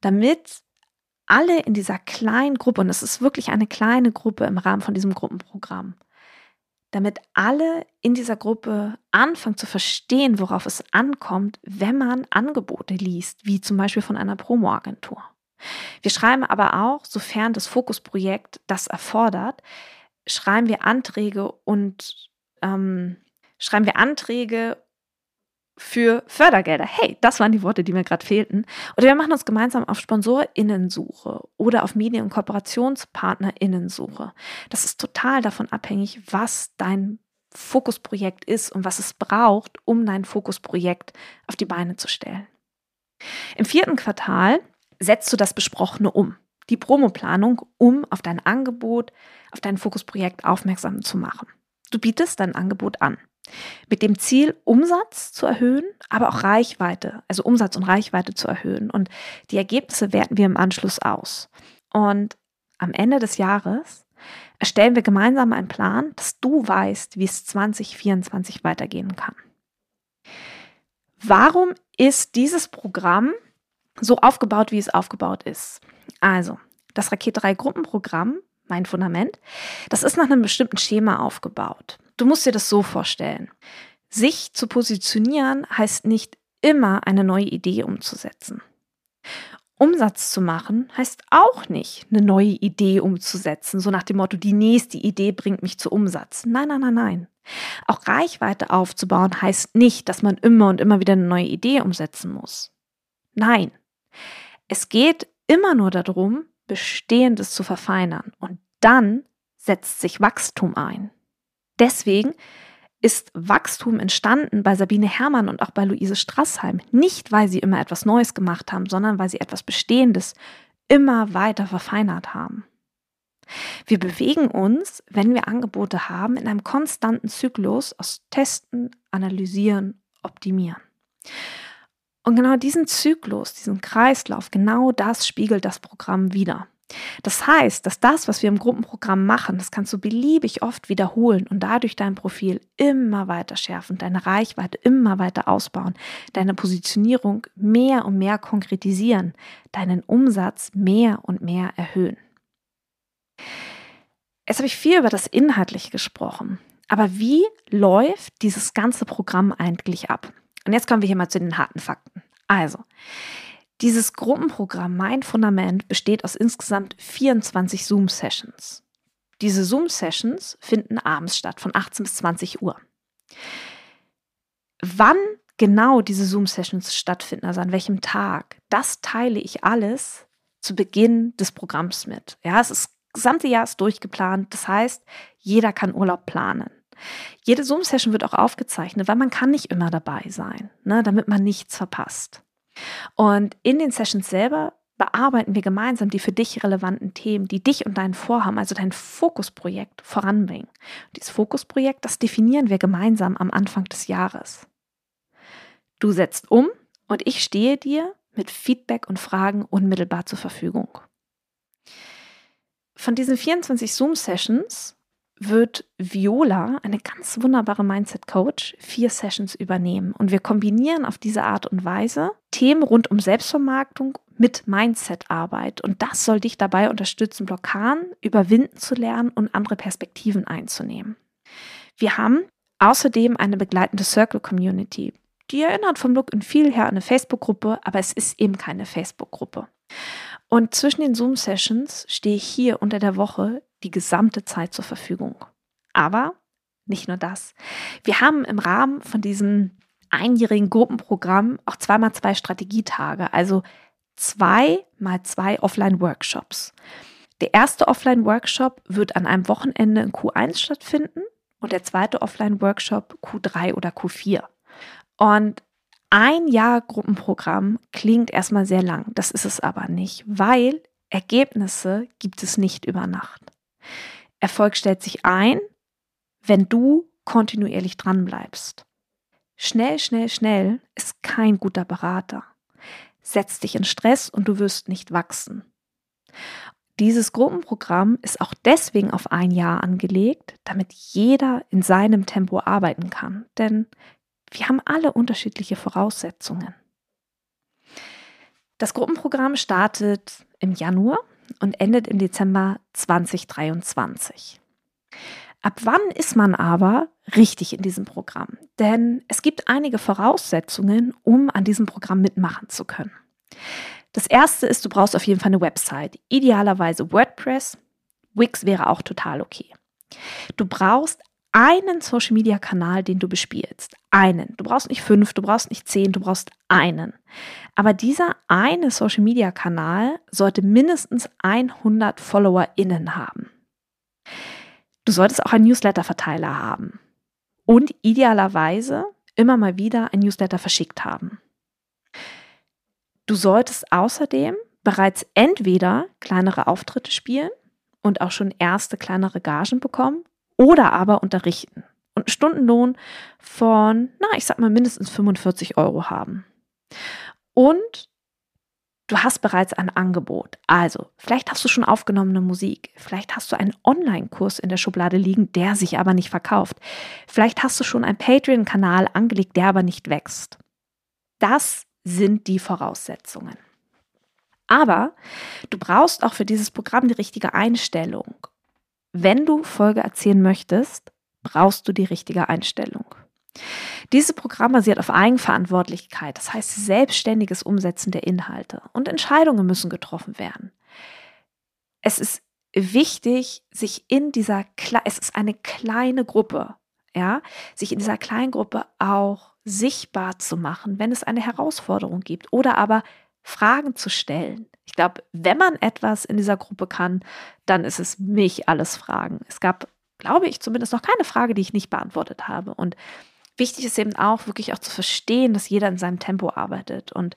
damit alle in dieser kleinen Gruppe, und es ist wirklich eine kleine Gruppe im Rahmen von diesem Gruppenprogramm, damit alle in dieser Gruppe anfangen zu verstehen, worauf es ankommt, wenn man Angebote liest, wie zum Beispiel von einer Promoagentur. Wir schreiben aber auch, sofern das Fokusprojekt das erfordert, schreiben wir Anträge und ähm, schreiben wir Anträge für Fördergelder. Hey, das waren die Worte, die mir gerade fehlten. Oder wir machen uns gemeinsam auf SponsorInnensuche oder auf Medien- und KooperationspartnerInnensuche. Das ist total davon abhängig, was dein Fokusprojekt ist und was es braucht, um dein Fokusprojekt auf die Beine zu stellen. Im vierten Quartal setzt du das Besprochene um, die Promoplanung, um auf dein Angebot, auf dein Fokusprojekt aufmerksam zu machen. Du bietest dein Angebot an. Mit dem Ziel, Umsatz zu erhöhen, aber auch Reichweite, also Umsatz und Reichweite zu erhöhen. Und die Ergebnisse werten wir im Anschluss aus. Und am Ende des Jahres erstellen wir gemeinsam einen Plan, dass du weißt, wie es 2024 weitergehen kann. Warum ist dieses Programm so aufgebaut, wie es aufgebaut ist? Also, das Raket 3 Gruppenprogramm, mein Fundament, das ist nach einem bestimmten Schema aufgebaut. Du musst dir das so vorstellen. Sich zu positionieren heißt nicht immer eine neue Idee umzusetzen. Umsatz zu machen heißt auch nicht, eine neue Idee umzusetzen, so nach dem Motto, die nächste Idee bringt mich zu Umsatz. Nein, nein, nein, nein. Auch Reichweite aufzubauen heißt nicht, dass man immer und immer wieder eine neue Idee umsetzen muss. Nein. Es geht immer nur darum, Bestehendes zu verfeinern und dann setzt sich Wachstum ein. Deswegen ist Wachstum entstanden bei Sabine Herrmann und auch bei Luise Strassheim. Nicht, weil sie immer etwas Neues gemacht haben, sondern weil sie etwas Bestehendes immer weiter verfeinert haben. Wir bewegen uns, wenn wir Angebote haben, in einem konstanten Zyklus aus Testen, Analysieren, Optimieren. Und genau diesen Zyklus, diesen Kreislauf, genau das spiegelt das Programm wieder. Das heißt, dass das, was wir im Gruppenprogramm machen, das kannst du beliebig oft wiederholen und dadurch dein Profil immer weiter schärfen, deine Reichweite immer weiter ausbauen, deine Positionierung mehr und mehr konkretisieren, deinen Umsatz mehr und mehr erhöhen. Jetzt habe ich viel über das Inhaltliche gesprochen, aber wie läuft dieses ganze Programm eigentlich ab? Und jetzt kommen wir hier mal zu den harten Fakten. Also, dieses Gruppenprogramm Mein Fundament besteht aus insgesamt 24 Zoom-Sessions. Diese Zoom-Sessions finden abends statt, von 18 bis 20 Uhr. Wann genau diese Zoom-Sessions stattfinden, also an welchem Tag, das teile ich alles zu Beginn des Programms mit. Ja, es ist das gesamte Jahr ist durchgeplant. Das heißt, jeder kann Urlaub planen. Jede Zoom-Session wird auch aufgezeichnet, weil man kann nicht immer dabei sein, ne, damit man nichts verpasst. Und in den Sessions selber bearbeiten wir gemeinsam die für dich relevanten Themen, die dich und dein Vorhaben, also dein Fokusprojekt voranbringen. Und dieses Fokusprojekt, das definieren wir gemeinsam am Anfang des Jahres. Du setzt um und ich stehe dir mit Feedback und Fragen unmittelbar zur Verfügung. Von diesen 24 Zoom-Sessions wird Viola, eine ganz wunderbare Mindset-Coach, vier Sessions übernehmen. Und wir kombinieren auf diese Art und Weise Themen rund um Selbstvermarktung mit Mindset-Arbeit. Und das soll dich dabei unterstützen, Blockaden überwinden zu lernen und andere Perspektiven einzunehmen. Wir haben außerdem eine begleitende Circle-Community. Die erinnert vom Look und viel her an eine Facebook-Gruppe, aber es ist eben keine Facebook-Gruppe. Und zwischen den Zoom-Sessions stehe ich hier unter der Woche die gesamte Zeit zur Verfügung. Aber nicht nur das. Wir haben im Rahmen von diesem einjährigen Gruppenprogramm auch zweimal zwei Strategietage, also zwei mal zwei Offline-Workshops. Der erste Offline-Workshop wird an einem Wochenende in Q1 stattfinden und der zweite Offline-Workshop Q3 oder Q4. Und ein Jahr Gruppenprogramm klingt erstmal sehr lang. Das ist es aber nicht, weil Ergebnisse gibt es nicht über Nacht. Erfolg stellt sich ein, wenn du kontinuierlich dranbleibst. Schnell, schnell, schnell ist kein guter Berater. Setz dich in Stress und du wirst nicht wachsen. Dieses Gruppenprogramm ist auch deswegen auf ein Jahr angelegt, damit jeder in seinem Tempo arbeiten kann. Denn wir haben alle unterschiedliche Voraussetzungen. Das Gruppenprogramm startet im Januar und endet im Dezember 2023. Ab wann ist man aber richtig in diesem Programm? Denn es gibt einige Voraussetzungen, um an diesem Programm mitmachen zu können. Das erste ist, du brauchst auf jeden Fall eine Website. Idealerweise WordPress. Wix wäre auch total okay. Du brauchst einen Social Media Kanal, den du bespielst. Einen. Du brauchst nicht fünf, du brauchst nicht zehn, du brauchst einen. Aber dieser eine Social Media Kanal sollte mindestens 100 FollowerInnen haben. Du solltest auch einen Newsletter-Verteiler haben und idealerweise immer mal wieder ein Newsletter verschickt haben. Du solltest außerdem bereits entweder kleinere Auftritte spielen und auch schon erste kleinere Gagen bekommen oder aber unterrichten und einen Stundenlohn von, na, ich sag mal mindestens 45 Euro haben. Und Du hast bereits ein Angebot. Also, vielleicht hast du schon aufgenommene Musik. Vielleicht hast du einen Online-Kurs in der Schublade liegen, der sich aber nicht verkauft. Vielleicht hast du schon einen Patreon-Kanal angelegt, der aber nicht wächst. Das sind die Voraussetzungen. Aber du brauchst auch für dieses Programm die richtige Einstellung. Wenn du Folge erzählen möchtest, brauchst du die richtige Einstellung. Dieses Programm basiert auf Eigenverantwortlichkeit, das heißt selbstständiges Umsetzen der Inhalte und Entscheidungen müssen getroffen werden. Es ist wichtig, sich in dieser, es ist eine kleine Gruppe, ja, sich in dieser kleinen Gruppe auch sichtbar zu machen, wenn es eine Herausforderung gibt oder aber Fragen zu stellen. Ich glaube, wenn man etwas in dieser Gruppe kann, dann ist es mich alles Fragen. Es gab, glaube ich, zumindest noch keine Frage, die ich nicht beantwortet habe. Und wichtig ist eben auch wirklich auch zu verstehen, dass jeder in seinem Tempo arbeitet und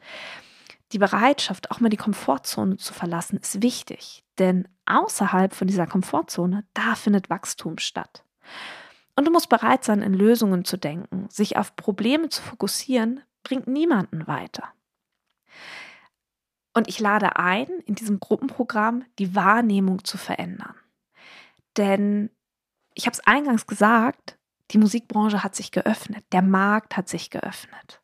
die Bereitschaft, auch mal die Komfortzone zu verlassen, ist wichtig, denn außerhalb von dieser Komfortzone, da findet Wachstum statt. Und du musst bereit sein, in Lösungen zu denken. Sich auf Probleme zu fokussieren, bringt niemanden weiter. Und ich lade ein, in diesem Gruppenprogramm die Wahrnehmung zu verändern. Denn ich habe es eingangs gesagt, die Musikbranche hat sich geöffnet, der Markt hat sich geöffnet.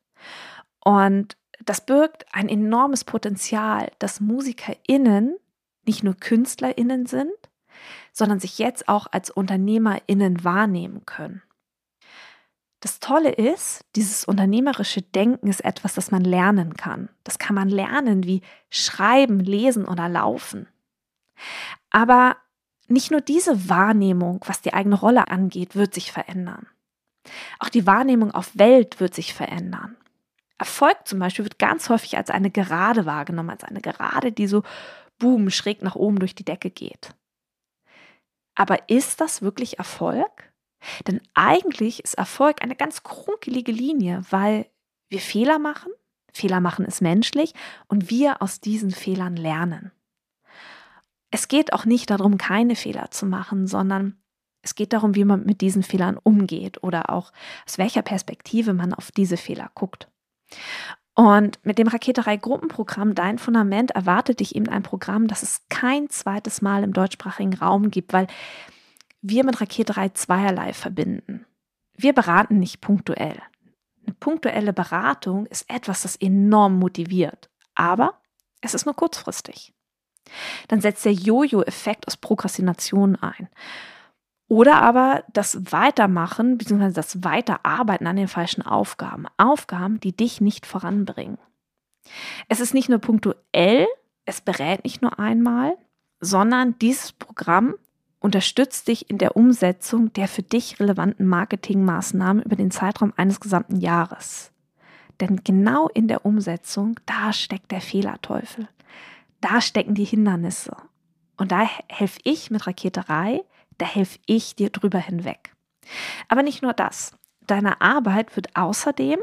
Und das birgt ein enormes Potenzial, dass MusikerInnen nicht nur KünstlerInnen sind, sondern sich jetzt auch als UnternehmerInnen wahrnehmen können. Das Tolle ist, dieses unternehmerische Denken ist etwas, das man lernen kann. Das kann man lernen wie Schreiben, Lesen oder Laufen. Aber nicht nur diese Wahrnehmung, was die eigene Rolle angeht, wird sich verändern. Auch die Wahrnehmung auf Welt wird sich verändern. Erfolg zum Beispiel wird ganz häufig als eine Gerade wahrgenommen, als eine Gerade, die so boom, schräg nach oben durch die Decke geht. Aber ist das wirklich Erfolg? Denn eigentlich ist Erfolg eine ganz krunkelige Linie, weil wir Fehler machen, Fehler machen ist menschlich und wir aus diesen Fehlern lernen. Es geht auch nicht darum, keine Fehler zu machen, sondern es geht darum, wie man mit diesen Fehlern umgeht oder auch aus welcher Perspektive man auf diese Fehler guckt. Und mit dem Raketerei Gruppenprogramm Dein Fundament erwartet dich eben ein Programm, das es kein zweites Mal im deutschsprachigen Raum gibt, weil wir mit Raketerei zweierlei verbinden. Wir beraten nicht punktuell. Eine punktuelle Beratung ist etwas, das enorm motiviert, aber es ist nur kurzfristig. Dann setzt der Jojo-Effekt aus Prokrastination ein. Oder aber das Weitermachen bzw. das Weiterarbeiten an den falschen Aufgaben. Aufgaben, die dich nicht voranbringen. Es ist nicht nur punktuell, es berät nicht nur einmal, sondern dieses Programm unterstützt dich in der Umsetzung der für dich relevanten Marketingmaßnahmen über den Zeitraum eines gesamten Jahres. Denn genau in der Umsetzung, da steckt der Fehlerteufel. Da stecken die Hindernisse. Und da helfe ich mit Raketerei, da helfe ich dir drüber hinweg. Aber nicht nur das. Deine Arbeit wird außerdem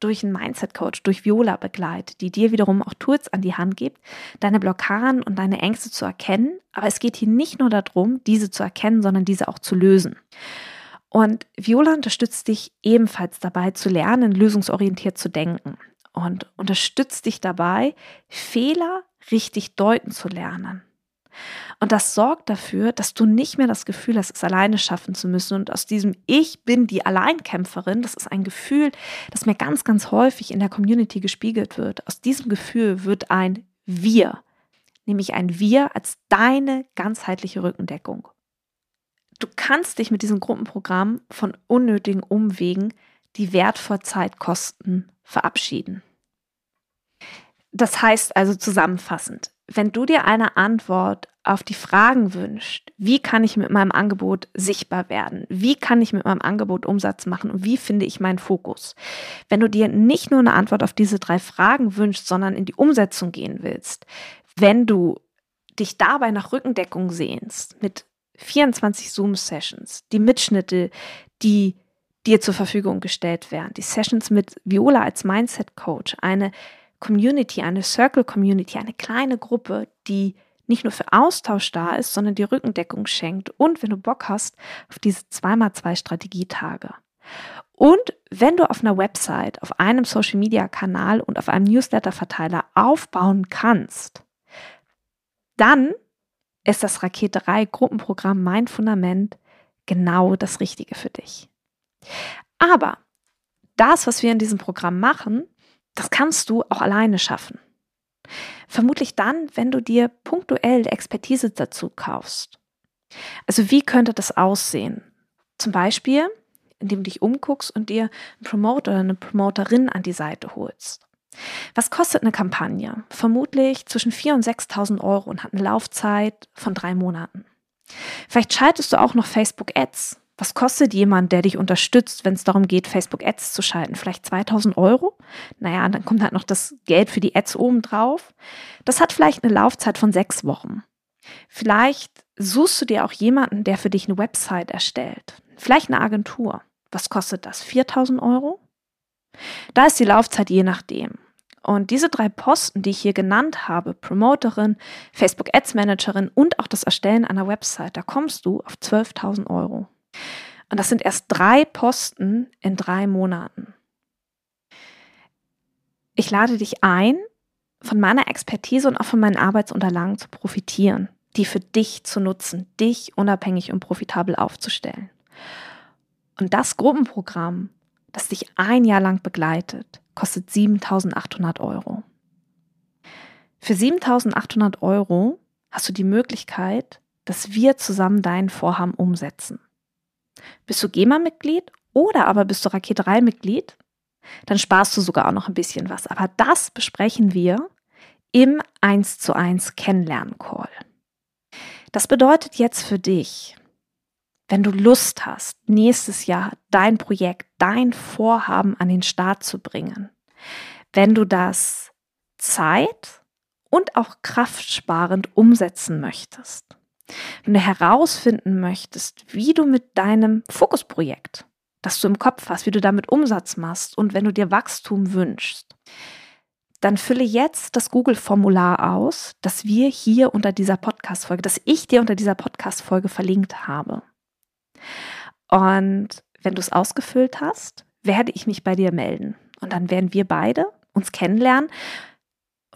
durch einen Mindset-Coach, durch Viola begleitet, die dir wiederum auch Tools an die Hand gibt, deine Blockaden und deine Ängste zu erkennen. Aber es geht hier nicht nur darum, diese zu erkennen, sondern diese auch zu lösen. Und Viola unterstützt dich ebenfalls dabei zu lernen, lösungsorientiert zu denken und unterstützt dich dabei, Fehler richtig deuten zu lernen. Und das sorgt dafür, dass du nicht mehr das Gefühl hast, es alleine schaffen zu müssen. Und aus diesem Ich bin die Alleinkämpferin, das ist ein Gefühl, das mir ganz, ganz häufig in der Community gespiegelt wird. Aus diesem Gefühl wird ein Wir, nämlich ein Wir als deine ganzheitliche Rückendeckung. Du kannst dich mit diesem Gruppenprogramm von unnötigen Umwegen, die wertvoll Zeit kosten, verabschieden. Das heißt also zusammenfassend, wenn du dir eine Antwort auf die Fragen wünschst, wie kann ich mit meinem Angebot sichtbar werden? Wie kann ich mit meinem Angebot Umsatz machen? Und wie finde ich meinen Fokus? Wenn du dir nicht nur eine Antwort auf diese drei Fragen wünschst, sondern in die Umsetzung gehen willst, wenn du dich dabei nach Rückendeckung sehnst mit 24 Zoom-Sessions, die Mitschnitte, die dir zur Verfügung gestellt werden, die Sessions mit Viola als Mindset-Coach, eine Community, eine Circle Community, eine kleine Gruppe, die nicht nur für Austausch da ist, sondern die Rückendeckung schenkt und wenn du Bock hast auf diese 2x2 Strategietage. Und wenn du auf einer Website, auf einem Social Media Kanal und auf einem Newsletter Verteiler aufbauen kannst, dann ist das Raketerei Gruppenprogramm Mein Fundament genau das Richtige für dich. Aber das, was wir in diesem Programm machen, das kannst du auch alleine schaffen. Vermutlich dann, wenn du dir punktuell Expertise dazu kaufst. Also wie könnte das aussehen? Zum Beispiel, indem du dich umguckst und dir einen Promoter oder eine Promoterin an die Seite holst. Was kostet eine Kampagne? Vermutlich zwischen 4.000 und 6.000 Euro und hat eine Laufzeit von drei Monaten. Vielleicht schaltest du auch noch Facebook Ads was kostet jemand, der dich unterstützt, wenn es darum geht, Facebook Ads zu schalten? Vielleicht 2000 Euro? Naja, dann kommt halt noch das Geld für die Ads oben drauf. Das hat vielleicht eine Laufzeit von sechs Wochen. Vielleicht suchst du dir auch jemanden, der für dich eine Website erstellt. Vielleicht eine Agentur. Was kostet das? 4000 Euro? Da ist die Laufzeit je nachdem. Und diese drei Posten, die ich hier genannt habe, Promoterin, Facebook Ads Managerin und auch das Erstellen einer Website, da kommst du auf 12.000 Euro. Und das sind erst drei Posten in drei Monaten. Ich lade dich ein, von meiner Expertise und auch von meinen Arbeitsunterlagen zu profitieren, die für dich zu nutzen, dich unabhängig und profitabel aufzustellen. Und das Gruppenprogramm, das dich ein Jahr lang begleitet, kostet 7800 Euro. Für 7800 Euro hast du die Möglichkeit, dass wir zusammen dein Vorhaben umsetzen. Bist du GEMA-Mitglied oder aber bist du Raketerei-Mitglied? Dann sparst du sogar auch noch ein bisschen was. Aber das besprechen wir im 1 zu 1 Kennenlernen-Call. Das bedeutet jetzt für dich, wenn du Lust hast, nächstes Jahr dein Projekt, dein Vorhaben an den Start zu bringen, wenn du das zeit- und auch kraftsparend umsetzen möchtest, wenn du herausfinden möchtest, wie du mit deinem Fokusprojekt, das du im Kopf hast, wie du damit Umsatz machst und wenn du dir Wachstum wünschst, dann fülle jetzt das Google-Formular aus, das wir hier unter dieser Podcast-Folge, das ich dir unter dieser Podcast-Folge verlinkt habe. Und wenn du es ausgefüllt hast, werde ich mich bei dir melden. Und dann werden wir beide uns kennenlernen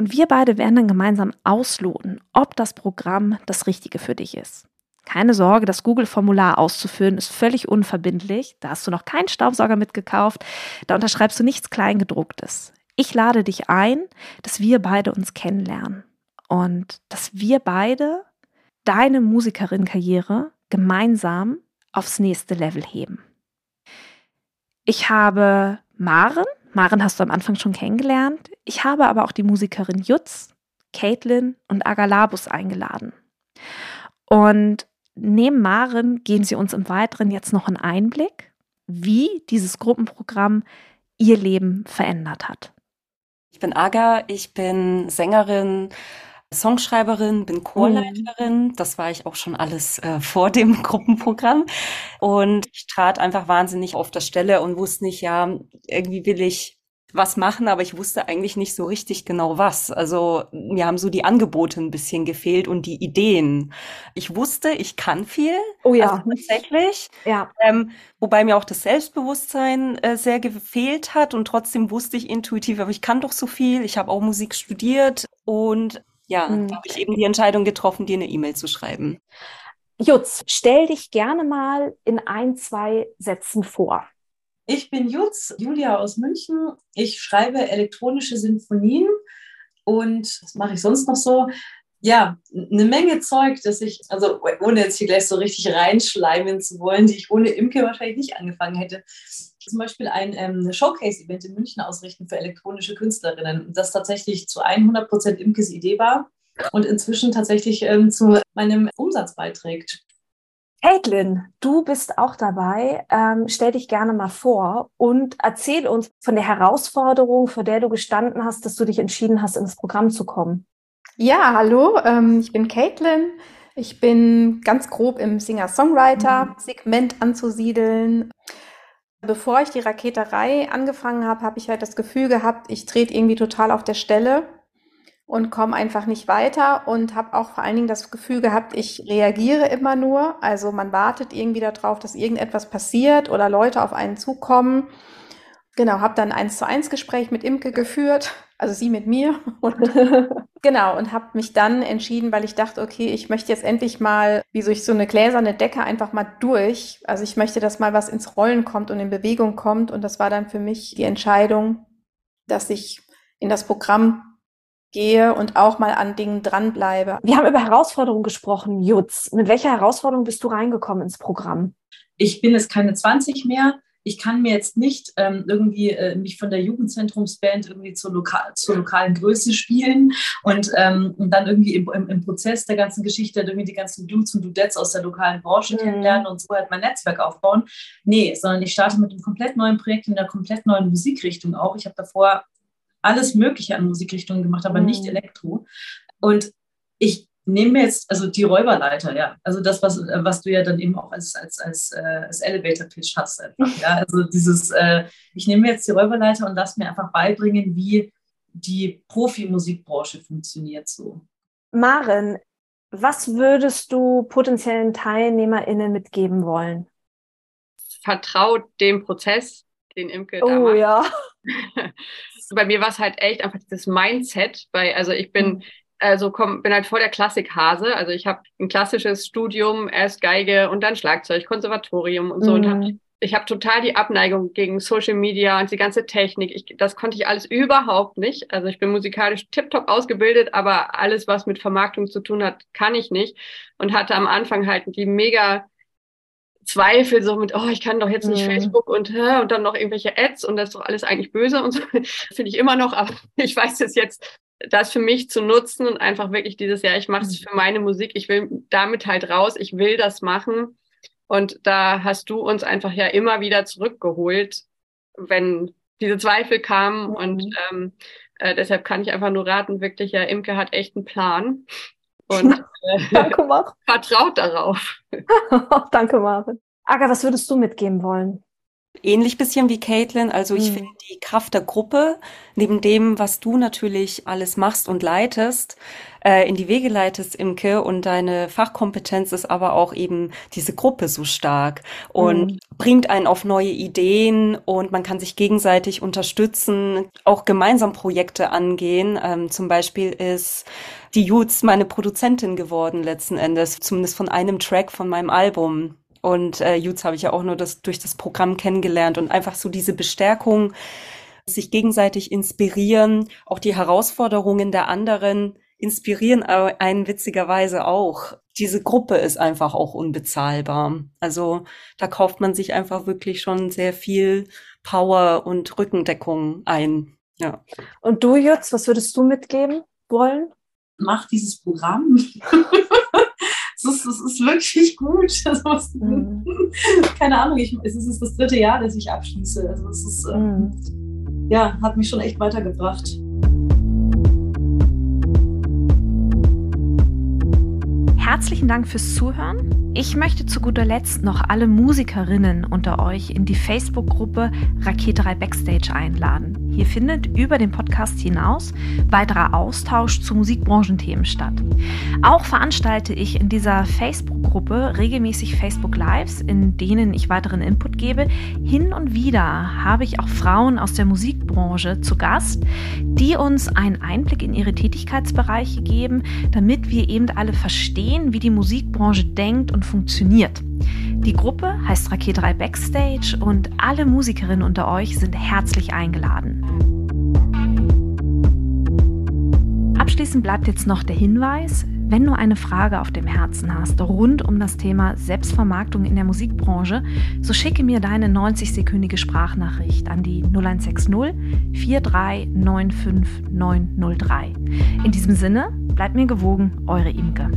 und wir beide werden dann gemeinsam ausloten, ob das Programm das Richtige für dich ist. Keine Sorge, das Google-Formular auszufüllen ist völlig unverbindlich. Da hast du noch keinen Staubsauger mitgekauft. Da unterschreibst du nichts Kleingedrucktes. Ich lade dich ein, dass wir beide uns kennenlernen und dass wir beide deine Musikerin-Karriere gemeinsam aufs nächste Level heben. Ich habe Maren, Maren hast du am Anfang schon kennengelernt. Ich habe aber auch die Musikerin Jutz, Caitlin und Agalabus eingeladen. Und neben Maren geben sie uns im Weiteren jetzt noch einen Einblick, wie dieses Gruppenprogramm ihr Leben verändert hat. Ich bin Aga, ich bin Sängerin, Songschreiberin, bin Chorleiterin. Mhm. Das war ich auch schon alles äh, vor dem Gruppenprogramm. Und ich trat einfach wahnsinnig auf der Stelle und wusste nicht, ja, irgendwie will ich was machen, aber ich wusste eigentlich nicht so richtig genau was. Also mir haben so die Angebote ein bisschen gefehlt und die Ideen. Ich wusste, ich kann viel. Oh ja. Also tatsächlich. Ja. Ähm, wobei mir auch das Selbstbewusstsein äh, sehr gefehlt hat und trotzdem wusste ich intuitiv, aber ich kann doch so viel. Ich habe auch Musik studiert und ja, mhm. da habe ich eben die Entscheidung getroffen, dir eine E-Mail zu schreiben. Jutz, stell dich gerne mal in ein, zwei Sätzen vor. Ich bin Jutz, Julia aus München. Ich schreibe elektronische Sinfonien und was mache ich sonst noch so? Ja, eine Menge Zeug, dass ich, also ohne jetzt hier gleich so richtig reinschleimen zu wollen, die ich ohne Imke wahrscheinlich nicht angefangen hätte. Zum Beispiel ein ähm, Showcase-Event in München ausrichten für elektronische Künstlerinnen, das tatsächlich zu 100 Prozent Imkes Idee war und inzwischen tatsächlich ähm, zu meinem Umsatz beiträgt. Caitlin, du bist auch dabei. Ähm, stell dich gerne mal vor und erzähl uns von der Herausforderung, vor der du gestanden hast, dass du dich entschieden hast, ins Programm zu kommen. Ja, hallo, ähm, ich bin Caitlin. Ich bin ganz grob im Singer-Songwriter-Segment anzusiedeln. Bevor ich die Raketerei angefangen habe, habe ich halt das Gefühl gehabt, ich trete irgendwie total auf der Stelle und komme einfach nicht weiter und habe auch vor allen Dingen das Gefühl gehabt, ich reagiere immer nur. Also man wartet irgendwie darauf, dass irgendetwas passiert oder Leute auf einen zukommen. Genau, habe dann eins zu eins Gespräch mit Imke geführt, also sie mit mir. Und, genau, und habe mich dann entschieden, weil ich dachte, okay, ich möchte jetzt endlich mal, wie durch so eine gläserne Decke einfach mal durch. Also ich möchte, dass mal was ins Rollen kommt und in Bewegung kommt. Und das war dann für mich die Entscheidung, dass ich in das Programm gehe und auch mal an Dingen dranbleibe. Wir haben über Herausforderungen gesprochen, Jutz. Mit welcher Herausforderung bist du reingekommen ins Programm? Ich bin jetzt keine 20 mehr. Ich kann mir jetzt nicht ähm, irgendwie äh, mich von der Jugendzentrumsband irgendwie zur, Loka zur lokalen Größe spielen und, ähm, und dann irgendwie im, im, im, Prozess der ganzen Geschichte irgendwie die ganzen Dudes und Dudettes aus der lokalen Branche mhm. kennenlernen und so halt mein Netzwerk aufbauen. Nee, sondern ich starte mit einem komplett neuen Projekt in einer komplett neuen Musikrichtung auch. Ich habe davor alles Mögliche an Musikrichtungen gemacht, aber mhm. nicht Elektro. Und ich nehme mir jetzt, also die Räuberleiter, ja, also das, was, was du ja dann eben auch als, als, als, äh, als Elevator-Pitch hast einfach, ja, also dieses, äh, ich nehme mir jetzt die Räuberleiter und lass mir einfach beibringen, wie die Profimusikbranche funktioniert so. Maren, was würdest du potenziellen TeilnehmerInnen mitgeben wollen? Vertraut dem Prozess, den Imke oh, da macht. ja. bei mir war es halt echt einfach dieses Mindset, weil also ich bin mhm. Also komm, bin halt voll der Klassikhase. Also ich habe ein klassisches Studium, erst Geige und dann Schlagzeug, Konservatorium und so. Mhm. Und hab, ich habe total die Abneigung gegen Social Media und die ganze Technik. Ich, das konnte ich alles überhaupt nicht. Also ich bin musikalisch tiptop ausgebildet, aber alles, was mit Vermarktung zu tun hat, kann ich nicht. Und hatte am Anfang halt die mega Zweifel so mit, oh, ich kann doch jetzt nicht mhm. Facebook und, und dann noch irgendwelche Ads und das ist doch alles eigentlich böse und so. Finde ich immer noch, aber ich weiß es jetzt, das für mich zu nutzen und einfach wirklich dieses Jahr, ich mache es mhm. für meine Musik, ich will damit halt raus, ich will das machen. Und da hast du uns einfach ja immer wieder zurückgeholt, wenn diese Zweifel kamen. Mhm. Und ähm, äh, deshalb kann ich einfach nur raten, wirklich, ja, Imke hat echt einen Plan. Und äh, Danke, vertraut darauf. Danke, Marvin. Aga, was würdest du mitgeben wollen? Ähnlich bisschen wie Caitlin. Also ich mhm. finde die Kraft der Gruppe, neben dem, was du natürlich alles machst und leitest, äh, in die Wege leitest, Imke, und deine Fachkompetenz ist aber auch eben diese Gruppe so stark und mhm. bringt einen auf neue Ideen und man kann sich gegenseitig unterstützen, auch gemeinsam Projekte angehen. Ähm, zum Beispiel ist die Jutz meine Produzentin geworden letzten Endes, zumindest von einem Track von meinem Album. Und äh, Jutz habe ich ja auch nur das, durch das Programm kennengelernt und einfach so diese Bestärkung, sich gegenseitig inspirieren, auch die Herausforderungen der anderen inspirieren einen witzigerweise auch. Diese Gruppe ist einfach auch unbezahlbar. Also da kauft man sich einfach wirklich schon sehr viel Power und Rückendeckung ein. Ja. Und du, Jutz, was würdest du mitgeben wollen? Mach dieses Programm. es, ist, es ist wirklich gut. Also, mhm. Keine Ahnung, ich, es ist das dritte Jahr, das ich abschließe. Also es ist, ähm, mhm. ja, hat mich schon echt weitergebracht. Herzlichen Dank fürs Zuhören. Ich möchte zu guter Letzt noch alle Musikerinnen unter euch in die Facebook-Gruppe Raketerei Backstage einladen. Hier findet über den Podcast hinaus weiterer Austausch zu Musikbranchenthemen statt. Auch veranstalte ich in dieser Facebook-Gruppe regelmäßig Facebook Lives, in denen ich weiteren Input gebe. Hin und wieder habe ich auch Frauen aus der Musikbranche zu Gast, die uns einen Einblick in ihre Tätigkeitsbereiche geben, damit wir eben alle verstehen, wie die Musikbranche denkt und funktioniert. Die Gruppe heißt Raketerei Backstage und alle Musikerinnen unter euch sind herzlich eingeladen. Abschließend bleibt jetzt noch der Hinweis, wenn du eine Frage auf dem Herzen hast rund um das Thema Selbstvermarktung in der Musikbranche, so schicke mir deine 90-sekündige Sprachnachricht an die 0160 4395903. In diesem Sinne, bleibt mir gewogen, eure Imke.